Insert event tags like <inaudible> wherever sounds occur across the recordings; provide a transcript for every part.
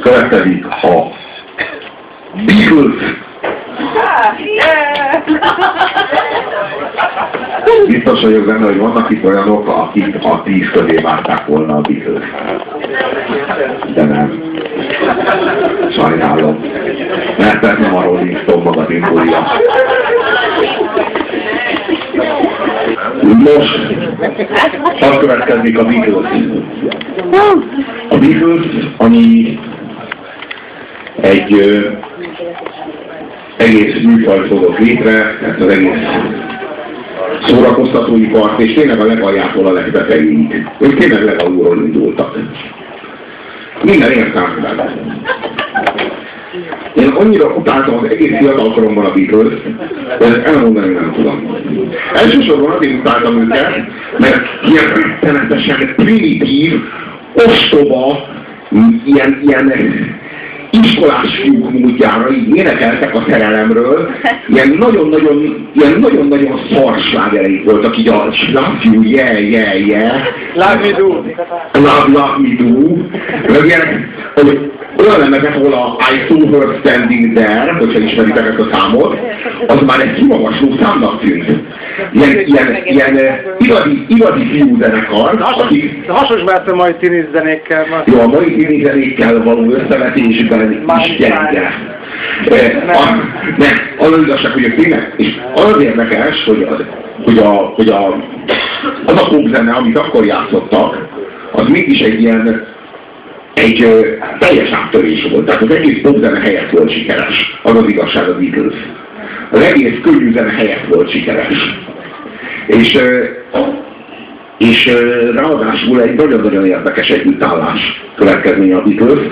Következik a Beatles. Biztos vagyok benne, hogy vannak itt olyanok, akik a tíz közé várták volna a Beatles. De nem. Sajnálom. Mert ez nem a Rolling Stone magazin bulia. Most az következik a Beatles. A Beatles, ami egy ö, egész műfajt hozott létre, tehát az egész szórakoztatóipart, és tényleg a legaljától a legtetejéig. Ők tényleg legalulról indultak. Minden értelmében. Én annyira utáltam az egész fiatal koromban a Beatles, hogy ezt elmondani nem tudom. Elsősorban azért utáltam őket, mert ilyen rettenetesen primitív, ostoba, ilyen, ilyen iskolás fiúk módjára így énekeltek a szerelemről, ilyen nagyon-nagyon, ilyen nagyon-nagyon szarslágereik voltak, így a Love you, yeah, yeah, yeah. Love me do. Love, love me do. Meg ilyen, hogy olyan lemezek, ahol a I saw her standing there, hogyha ismeritek ezt a számot, az már egy kimagasló számnak tűnt. Ilyen, ilyen, ilyen eh, igazi, igazi fiú zenekar, Hasonlítva a mai tini zenékkel. jó, a mai tini zenékkel való összevetésben is gyenge. Eh, a- Ne, az az igazság, hogy ők tényleg, és az az érdekes, hogy, az, hogy, a, hogy a, az a popzene, amit akkor játszottak, az mégis egy ilyen egy ö, teljes áttörés volt. Tehát az egész popzene helyett volt sikeres. Az az igazság az Beatles. Az egész könnyű zene helyett volt sikeres. És, ö, és ö, ráadásul egy nagyon-nagyon érdekes együttállás következménye a Beatles.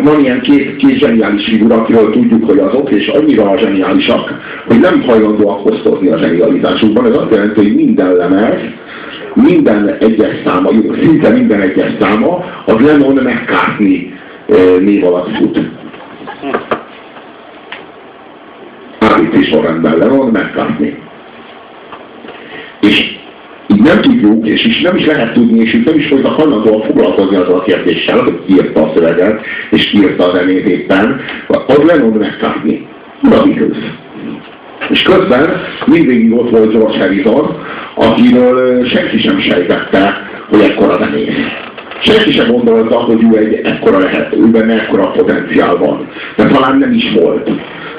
Van ilyen két, két zseniális figura, akiről tudjuk, hogy azok, és annyira zseniálisak, hogy nem hajlandóak osztozni a zsenialitásukban. Ez azt jelenti, hogy minden lemez, minden egyes száma, jó, szinte minden egyes száma, az Lennon McCartney név alatt fut. ABC sorrendben Lennon McCartney. És így nem tudjuk, és is nem is lehet tudni, és így nem is voltak hajlandóak foglalkozni azzal a kérdéssel, hogy írta a szöveget, és írta a zenét éppen, az Lennon McCartney. A Beatles. És közben mindig ott volt George Harrison, akiről senki sem sejtette, hogy ekkora zenész. Senki sem gondolta, hogy ő egy ekkora lehet, ő benne ekkora potenciál van. De talán nem is volt.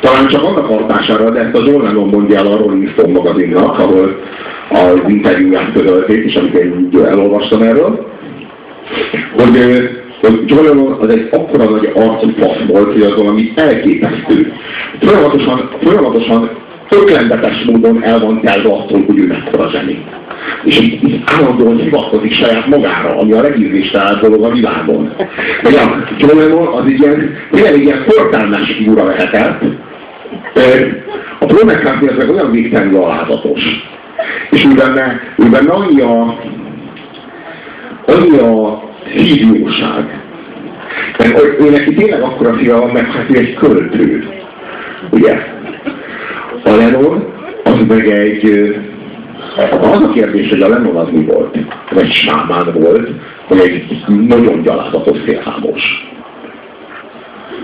Talán csak annak hatására, de ezt a John Lennon mondja el a Rolling Stone magazinnak, ahol az interjúját közölték, és amit én elolvastam erről, hogy, hogy John Lennon az egy akkora nagy arcú fasz volt, hogy az valami elképesztő. Folyamatosan, folyamatosan töklendetes módon el van telve attól, hogy ő mekkora zseni. És így, így állandóan hivatkozik saját magára, ami a legízléstelenebb dolog a világon. Ugye a John Lennon az ilyen, tényleg ilyen fortálmás figura lehetett. A Paul McCartney az meg olyan végtelenül alázatos. És ő benne, ő benne annyi a, annyi a hívjóság. Mert ő- neki tényleg akkora fia van, meg hát egy költő. Ugye? A Lennon az meg egy... Az a kérdés, hogy a Lennon az mi volt? Egy sámán volt, vagy egy nagyon gyalázatos félhámos.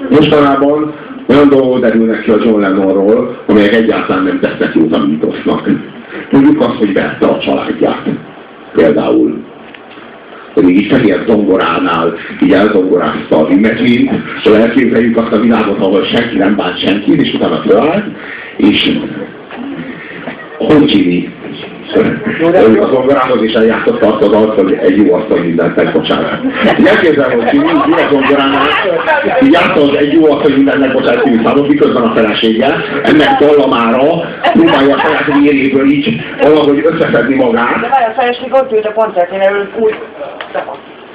Mostanában olyan dolgok derülnek ki a John Lennonról, amelyek egyáltalán nem tesznek jót a mítosznak. Tudjuk azt, hogy vette a családját. Például. Hogy így fehér zongoránál így elzongorázta az imetvényt, hogy elképzeljük azt a világot, ahol senki nem bánt senkit, és utána fölállt, és Honcsini a zongorához is eljátszotta azt az arc, hogy egy jó asztal mindent megbocsánat. Így elképzelem, hogy ki nincs jó a zongoránál, így játszott egy jó asztal mindent megbocsánat című számot, miközben a felesége ennek dallamára próbálja a saját véréből így valahogy összeszedni De magát. várj, a feleség ott ült a koncertjén, úgy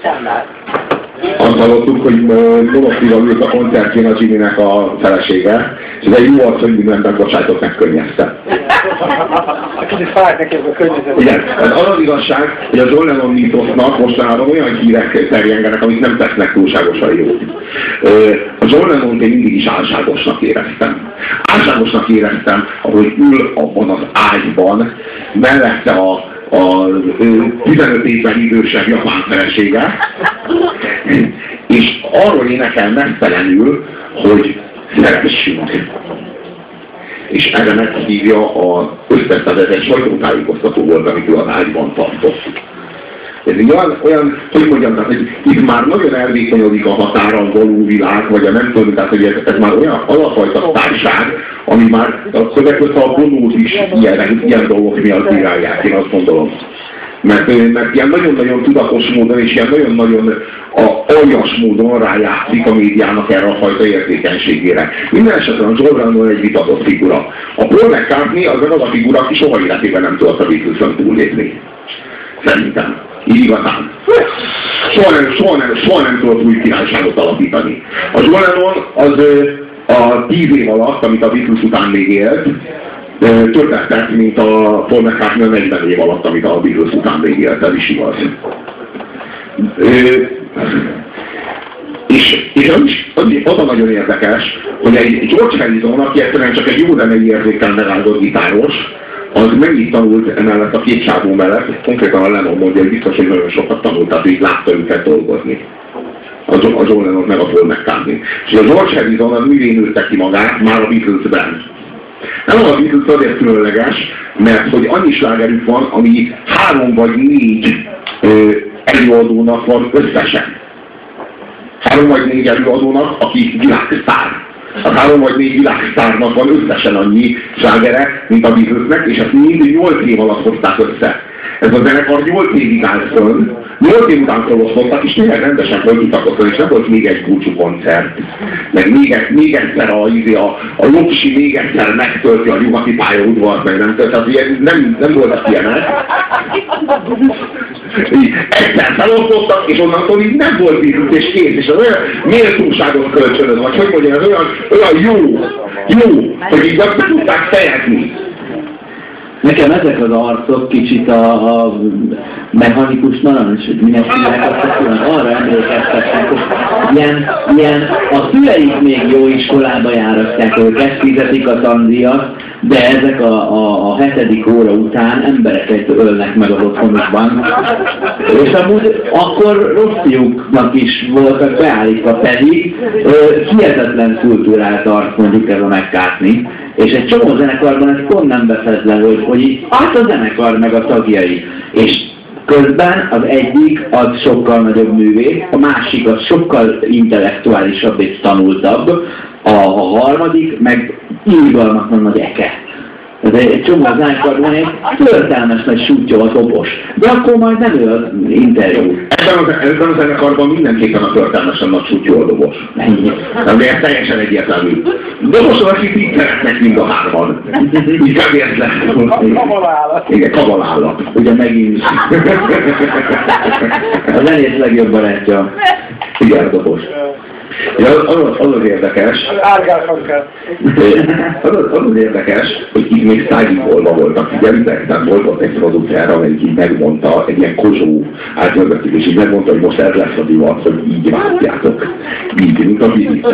szemmel. Azt hallottuk, hogy monofilon ült a koncertjén a Jimmy-nek a felesége, és ez egy jó arc, hogy mindent megbocsájtott, megkönnyezte. Kicsit fájt neki ez a környezet. Igen, az az az igazság, hogy a John Lennon mítosznak mostanában olyan hírek terjengenek, amik nem tesznek túlságosan jót. A John lennon én mindig is álságosnak éreztem. Álságosnak éreztem, ahogy ül abban az ágyban, mellette a a ö, 15 évvel idősebb japán felesége, és arról énekel mesztelenül, hogy szeressünk. És erre meghívja a összeszedett sajtótájékoztató volt, amit ő az ágyban tartott. Ez egy olyan, olyan, hogy mondjam, tehát, hogy itt már nagyon elvékonyodik a határon való világ, vagy a nem tudom, tehát hogy ez, ez már olyan alapfajta társág, ami már a között a vonót is ilyen, ilyen dolgok miatt bírálják, én azt gondolom. Mert, mert ilyen nagyon-nagyon tudatos módon és ilyen nagyon-nagyon aljas módon rájátszik a médiának erre a fajta érzékenységére. Minden esetben a Jordan egy vitatott figura. A Paul McCartney az az a figura, aki soha életében nem tudott a Beatles-on túllépni. Szerintem. Igazán. Soha nem, soha nem, soha nem tudott új királyságot alapítani. A John Lennon az a tíz év alatt, amit a Beatles után még élt, többet tett, mint a Paul McCartney 40 év alatt, amit a Beatles után még élt, ez is igaz. És, és az, is, az, az a nagyon érdekes, hogy egy George Harrison, aki egyszerűen csak egy jó zenei érzékkel megáldott gitáros, az mennyit tanult emellett a két sávó mellett, konkrétan a Lennon mondja, hogy biztos, hogy nagyon sokat tanult, tehát így látta őket dolgozni. A, a John Lennon meg a Paul McCartney. És a George Harrison az művén nőtte ki magát, már a Beatles-ben. Nem a Beatles azért különleges, mert hogy annyi slágerük van, ami három vagy négy ö, előadónak van összesen. Három vagy négy előadónak, aki világsztár a három vagy négy világsztárnak van összesen annyi slágere, mint a Beatlesnek, és ezt mind 8 év alatt hozták össze. Ez a zenekar 8 évig állt fönn, 8 év után szóloztottak, és tényleg rendesen föltudtak ott, és nem volt még egy búcsú koncert. Meg még, egy, még egyszer a, izé, a, a Lopsi még egyszer megtölti a nyugati pályaudvart, meg nem tölt, tehát ilyen, nem, nem voltak ilyenek. Így, egyszer felosztottak, és onnantól így nem volt bízunk, és kész, és az olyan méltóságot kölcsönöd, vagy hogy mondjam, az olyan, olyan jó, jó, hogy így be tudták fejezni. Nekem ezek az arcok kicsit a, a mechanikus narancs, hogy hívják arra emlékeztetnek, hogy ilyen, ilyen, a szüleik még jó iskolába járatják őket, fizetik a tandíjat, de ezek a, a, a hetedik óra után embereket ölnek meg az otthonukban. És amúgy akkor rossz fiúknak is voltak beállítva, pedig ö, hihetetlen kultúrát tart mondjuk ez a megkátni. És egy csomó zenekarban ez pont nem veszed le, hogy, hogy így, hát a zenekar meg a tagjai. És közben az egyik az sokkal nagyobb művész, a másik az sokkal intellektuálisabb és tanultabb, a, a harmadik meg irgalmatlan nagy eke. Ez egy csomó zenekarban egy történelmes nagy sútja a topos. De akkor majd nem ő az interjú. Ebben a, ebben a zenekarban mindenképpen a történelmesen nagy sútyó a dobos. Nem, de ez teljesen egyértelmű. Doboson, akik így szeretnek mind a hárman. Így lesz. Kabalállat. Igen, kabalállat. Ugye megint a zenész legjobb barátja. Igen, dobos. Ja, az, az, az érdekes, az, az, az az érdekes, hogy itt még szájgyikolva voltak, figyelitek, tehát volt ott egy producer, amelyik így megmondta, egy ilyen kozsó mögöttük, és így megmondta, hogy most ez lesz a divat, hogy így vágjátok. Így, mint a bizit.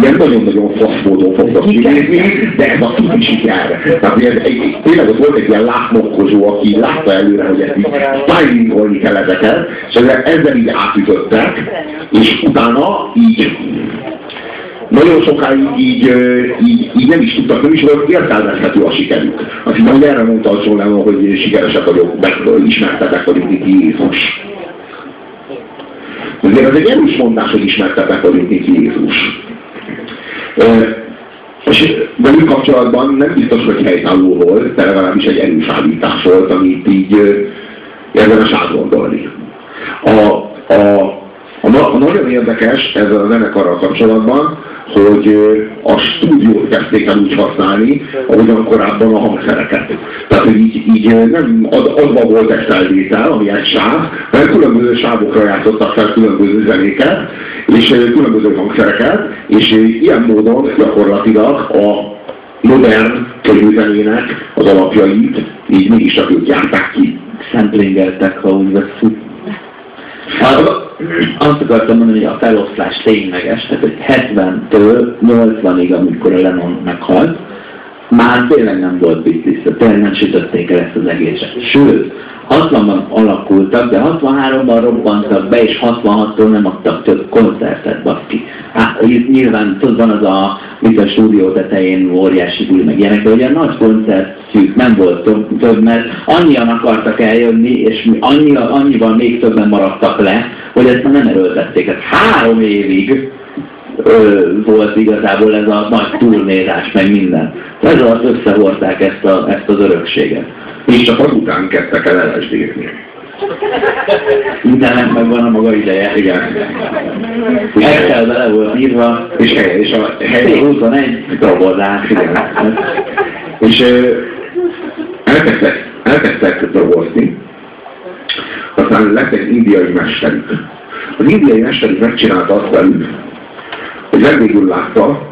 Ilyen nagyon-nagyon fasz módon fognak kinézni, de ez a tuti siker. Tehát ez, egy, tényleg ott volt egy ilyen látmokkozó, aki látta előre, hogy ezt így stylingolni kell ezeket, és ezzel, ezzel így átütöttek, és utána így nagyon sokáig így, így, így nem is tudtak, nem is volt értelmezhető a sikerük. Azt hiszem, hogy erre mondta a John Lennon, hogy sikeresek vagyok, meg ismertetek vagyok, mint Jézus. Azért ez egy erős mondás, hogy ismertetek vagyok, mint Jézus. És velük kapcsolatban nem biztos, hogy helytálló volt, de legalábbis egy erős állítás volt, amit így érdemes átgondolni. A, a a, na, a nagyon érdekes ezzel a zenekarral kapcsolatban, hogy a stúdiót kezdték el úgy használni, ahogyan korábban a hangszereket. Tehát, hogy így, így nem ad, adva volt egy felvétel, ami egy sáv, hanem különböző sávokra játszottak fel különböző zenéket, és különböző hangszereket, és ilyen módon gyakorlatilag a modern könyvzenének az alapjait így mégis ők járták ki. Szemplingeltek, ha úgy veszük. Az, azt akartam mondani, hogy a feloszlás tényleges, tehát hogy 70-től 80-ig, amikor a Lennon meghalt, már tényleg nem volt biztiszta, tényleg nem sütötték el ezt az egészet. Sőt, 60-ban alakultak, de 63-ban robbantak be, és 66-tól nem adtak több koncertet, baszki. Hát nyilván tudod, van az a, mint a stúdió tetején óriási buli, meg ilyenek, de ugye nagy koncertjük nem volt több, mert annyian akartak eljönni, és annyi, annyival még többen maradtak le, hogy ezt nem erőltették. Hát három évig ö, volt igazából ez a nagy turnézás, meg minden. Ez alatt összehordták ezt, a, ezt az örökséget. És csak azután kezdtek el LSD-zni. Mindennek megvan a maga ideje. Igen. Excel bele volt írva, És hely, és a hely, C21 drogozás, igen. és ö, elkezdtek, elkezdtek dolgozni, aztán lett egy indiai mesterük. Az indiai mesterük megcsinálta azt velük, hogy legvégül látta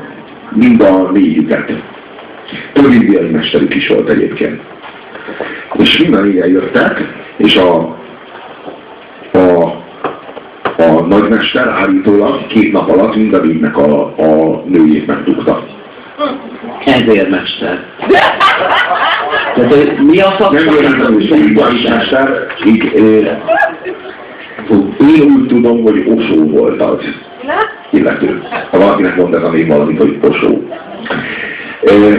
mind a négyüket. Indiai mesterük is volt egyébként. És mind a négyen jöttek, és a, a, a nagymester állítólag két nap alatt mind a négynek a, a nőjét megdugta. Ezért mester. Tehát, hogy mi a Nem véletlenül is indiai mester, így, én úgy tudom, hogy Osó volt az illető. Ha valakinek mond ez a név valamit, hogy Osó. Ö,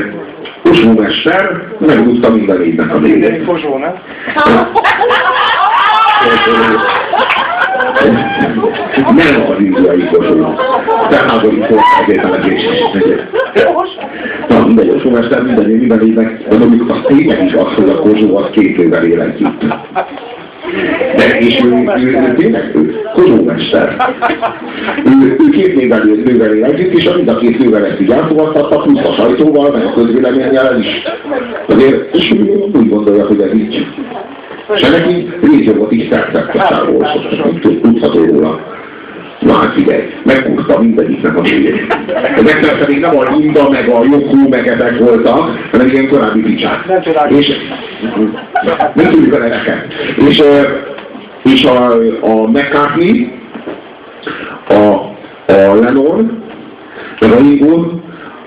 Osó mester megdugta mind a négynek a nőjét. fosó, nem? Nem az indiai kosó. Felháborító ezért a legését. Na, mindegy, Osó mester minden, minden évnek, de mondjuk az tényleg is az, hogy a kozsó az két lővel él együtt. De és ő, ő, tényleg ő, kozsómester. Ő, ő két névvel él, nővel együtt, és mind a két nővel ezt így elfogadtatta, plusz a sajtóval, meg a közvéleménnyel is. Azért, és ő úgy gondolja, hogy ez így. És neki részjogot is szerzett a tudható róla. Na hát figyelj, megkúrta mindegyiknek a nőjét. Ezek persze még nem a Linda, meg a Jokó, meg ezek voltak, hanem ilyen korábbi picsák. Nem. És nem tudjuk a neveket. És, és a, a McCartney, a, a Lennon, meg a Ringo,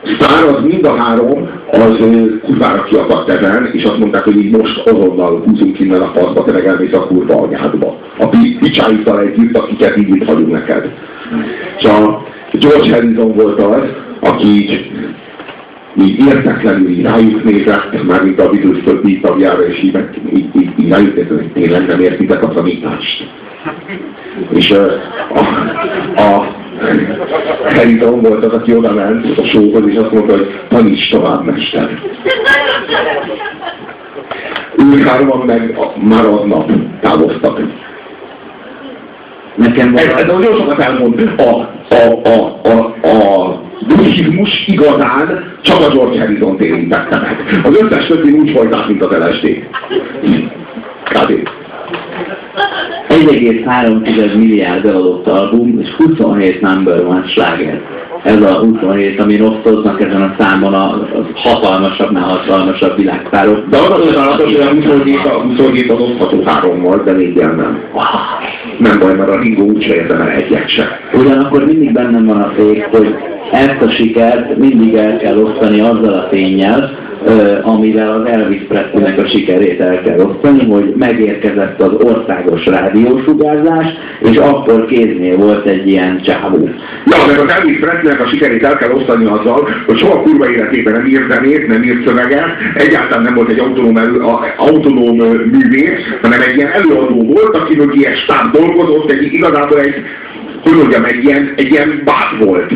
sztár az mind a három, az kurvára kiakadt ezen, és azt mondták, hogy így most azonnal húzunk innen a faszba, te meg elmész a kurva anyádba. A pi- picsáikkal együtt, akiket így itt hagyunk neked. És a George Harrison volt az, aki így így értetlenül így rájuk nézett, már mint a Beatles többi tagjára, és így, így, így, így rájuk nézett, hogy tényleg nem értitek a tanítást. És a, a Harrison volt az, aki oda ment a showhoz, és azt mondta, hogy taníts tovább, mester. Ők hárman meg a, már aznap távoztak. Nekem Ez, ez van, nagyon sokat elmond. A, a, a, a, a buddhizmus igazán csak a George Harrison érintette meg. Az összes többi úgy folytat, mint az LSD. Kb. 1,3 milliárd eladott album, és 27 number one sláger. Ez a 27, amin osztoznak ezen a számon a, hatalmasabbnál hatalmasabb világpárok. De az csodálatos, hogy a 27, a 27 az osztható hárommal, de négyen nem. Nem baj, mert a Ringo úgyse érdemel egyet se. Ugyanakkor mindig bennem van a fék, hogy ezt a sikert mindig el kell osztani azzal a tényel, amivel az Elvis Presleynek a sikerét el kell osztani, hogy megérkezett az országos rádiósugárzás, és akkor kéznél volt egy ilyen csávó. Ja, meg az Elvis Presleynek a sikerét el kell osztani azzal, hogy soha kurva életében nem írt zenét, nem írt szöveget, egyáltalán nem volt egy autonóm, elő, autonóm művész, hanem egy ilyen előadó volt, aki mögé ilyen stáb dolgozott, egy igazából egy, hogy mondjam, egy ilyen, egy ilyen bát volt.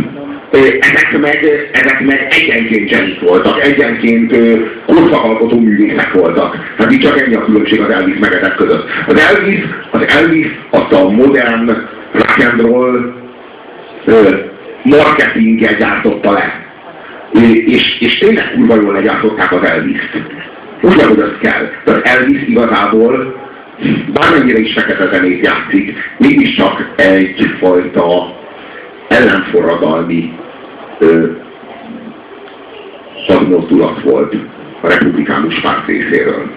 Ezek meg, ezek meg egyenként zsenik voltak, egyenként korszakalkotó művészek voltak. Hát így csak ennyi a különbség az Elvis meg ezek között. Az Elvis, az Elvis azt a modern rock and roll marketinggel gyártotta le. És, és tényleg kurva jól legyártották az Elvis-t. Úgy, ahogy az kell. De az Elvis igazából bármennyire is fekete zenét játszik, mégiscsak egyfajta ellenforradalmi ö, hadmozdulat volt a republikánus párt részéről.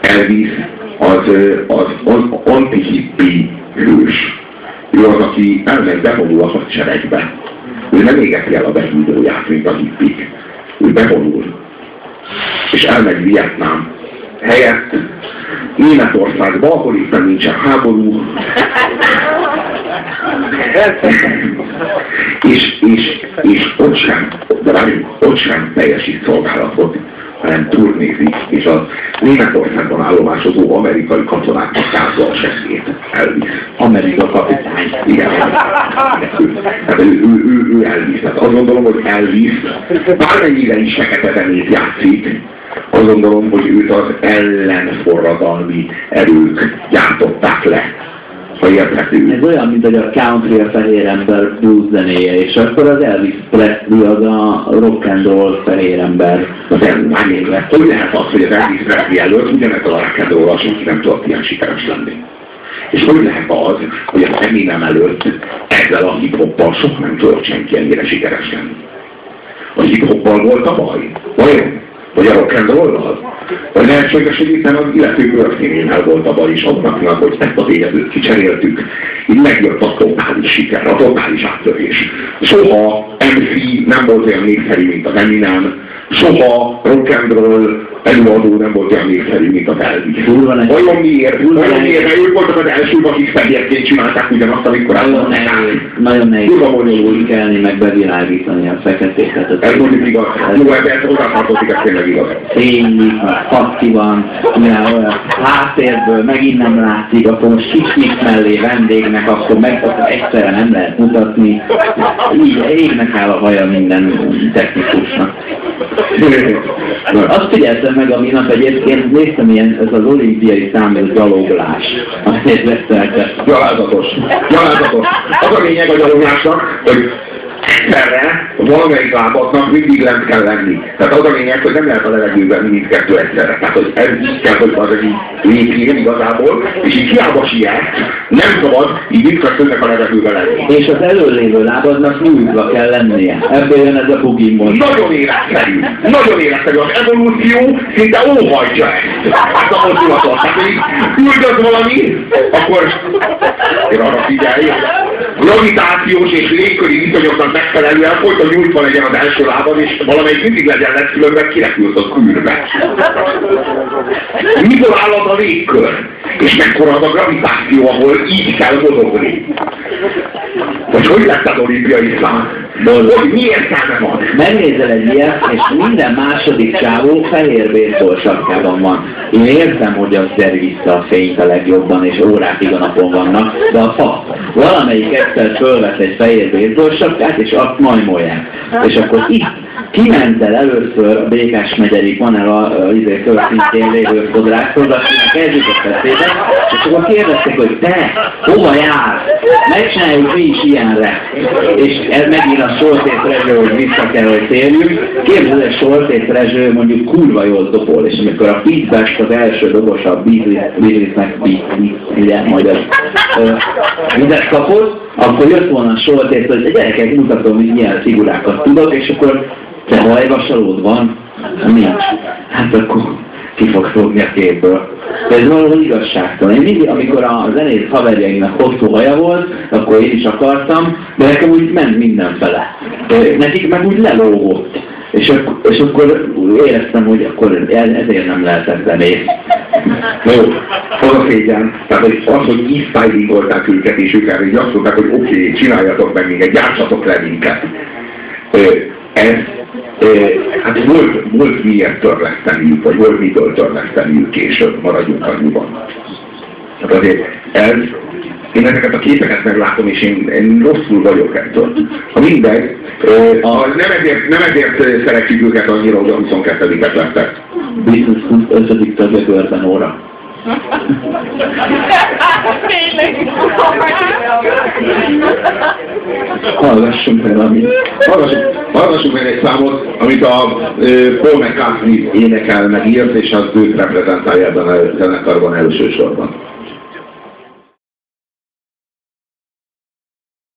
Elvis az, ö, az, az antihippi hős. Ő az, aki elmegy bevonul a hadseregbe. Ő nem égeti el a behűdőját, mint a hippik. ő bevonul, és elmegy Vietnám helyett Németországba, ahol itt nincsen háború, és, és, és ott sem, de várjunk, ott sem teljesít szolgálatot, hanem turnézik, és az Németországban állomásozó amerikai katonáknak kázza a segét elvisz. Amerika kapitány. Igen. Hát ő, ő, ő, ő elvisz. Hát azt gondolom, hogy elvisz, bármennyire is fekete zenét játszik, azt gondolom, hogy őt az ellenforradalmi erők gyártották le ha érthető. Ez olyan, mint hogy a country a fehér ember blues zenéje, és akkor az Elvis Presley az a rock and roll fehér ember. De már hogy lehet az, hogy az Elvis Presley előtt ugyanez a rock and roll senki nem tudott ilyen sikeres lenni? És hogy lehet az, hogy az Eminem előtt ezzel a hip-hoppal sok nem tudott senki ennyire sikeres lenni? A hip-hoppal volt a baj? Vajon? Vagy a rock and roll-al? Vagy lehetséges, hogy itt az illető bőrszínénnel volt a baj is azoknak, hogy ezt az életőt kicseréltük. Így megjött a totális siker, a totális áttörés. Soha MC nem volt olyan népszerű, mint az Eminem, soha rock and roll előadó nem volt olyan népszerű, mint a Elvis. Vajon miért? Vajon miért? Mert ők voltak az elsők, akik fehérként csinálták ugyanazt, amikor Nagyon nehéz, nagyon nehéz kelni, meg bevilágítani a feketéket. Ez mondjuk igaz. Jó, ez oda tartozik, ez tényleg igaz. Fénylik, fakti van, olyan háttérből megint nem látszik, akkor most kicsit mellé vendégnek, akkor meg akkor egyszerre nem lehet mutatni. Így égnek áll a haja minden technikusnak. <laughs> Azt figyeltem meg a minap egyébként, néztem ilyen, ez az olimpiai számú gyaloglás, amit veszeltek. Gyalázatos. Gyalázatos. Az a lényeg a gyaloglásnak, hogy egyszerre valamelyik lábatnak mindig lent kell lenni. Tehát az a lényeg, hogy nem lehet a levegőben mindkettő egyszerre. Tehát, hogy ez így kell, hogy az egy lépjén igazából, és így hiába siet, nem szabad így mindkettőnek a levegőben lenni. És az előlévő lábadnak nyújtva kell lennie. Ebből jön ez a bugimon. Nagyon életszerű. Nagyon életszerű. Az evolúció szinte óhajtja ezt. Ezt a mozdulatot. Tehát, hogy küldöd valami, akkor én arra figyelj, gravitációs és légköri viszonyoknak megfelelően folyton nyújtva legyen az első lábad, és valamelyik mindig legyen lesz, különben kirepült a kűrbe. Mikor áll az a légkör? És mekkora az a gravitáció, ahol így kell mozogni? Hogy hogy lett az olimpiai szám? Hogy mi értelme van? Megnézel egy ilyet, és minden második csávó fehér baseball van. Én értem, hogy az der vissza a fényt a legjobban, és órákig a napon vannak, de a fa, valamelyik egyszer fölvesz egy fehér baseball sapkát, és azt majmolják. És akkor itt kiment el először a Békás megyerik, van a, a izé földszintén lévő fodrászhoz, akinek ez jutott eszébe, és akkor kérdezték, hogy te, hova jár? Megcsináljuk mi is ilyenre. És ez megint a Soltét Rezső, hogy vissza kell, hogy térjünk. Képzeld, hogy Soltét Rezső mondjuk kurva jól dobol, és amikor a Pete Best az első dobos a Beatles-nek majd az mindent kapott, akkor jött volna a Soltét, hogy gyerekek, mutatom, hogy milyen figurákat tudok, és akkor te hajvasalód van? Nincs. Hát akkor ki fog fogni a képből. De ez valahol igazságtalan. Én mindig, amikor a zenész haverjaimnak hosszú haja volt, akkor én is akartam, de nekem úgy ment mindenfele. Nekik meg úgy lelógott. És, ak- és akkor éreztem, hogy akkor ezért nem lehetett zenész. Jó, az a szégyen. Tehát hogy az, hogy styling őket, és ők erre azt mondták, hogy oké, okay, csináljatok meg minket, gyártsatok le minket. Ez hát volt, volt miért törleszteniük, vagy volt mitől törleszteniük később, maradjunk annyiban. Hát azért ez, én ezeket a képeket meglátom, és én, én rosszul vagyok ettől. Ha mindegy, a, nem, ezért, nem ezért szeretjük őket annyira, hogy a 22-et lettek. Biztos 25. tagja körben óra. Tényleg. Hallgassunk el, amit... Hallgassunk, hallgassunk meg egy számot, amit a uh, Paul McCartney énekel meg írt, és az őt reprezentálja ebben a zenekarban elsősorban.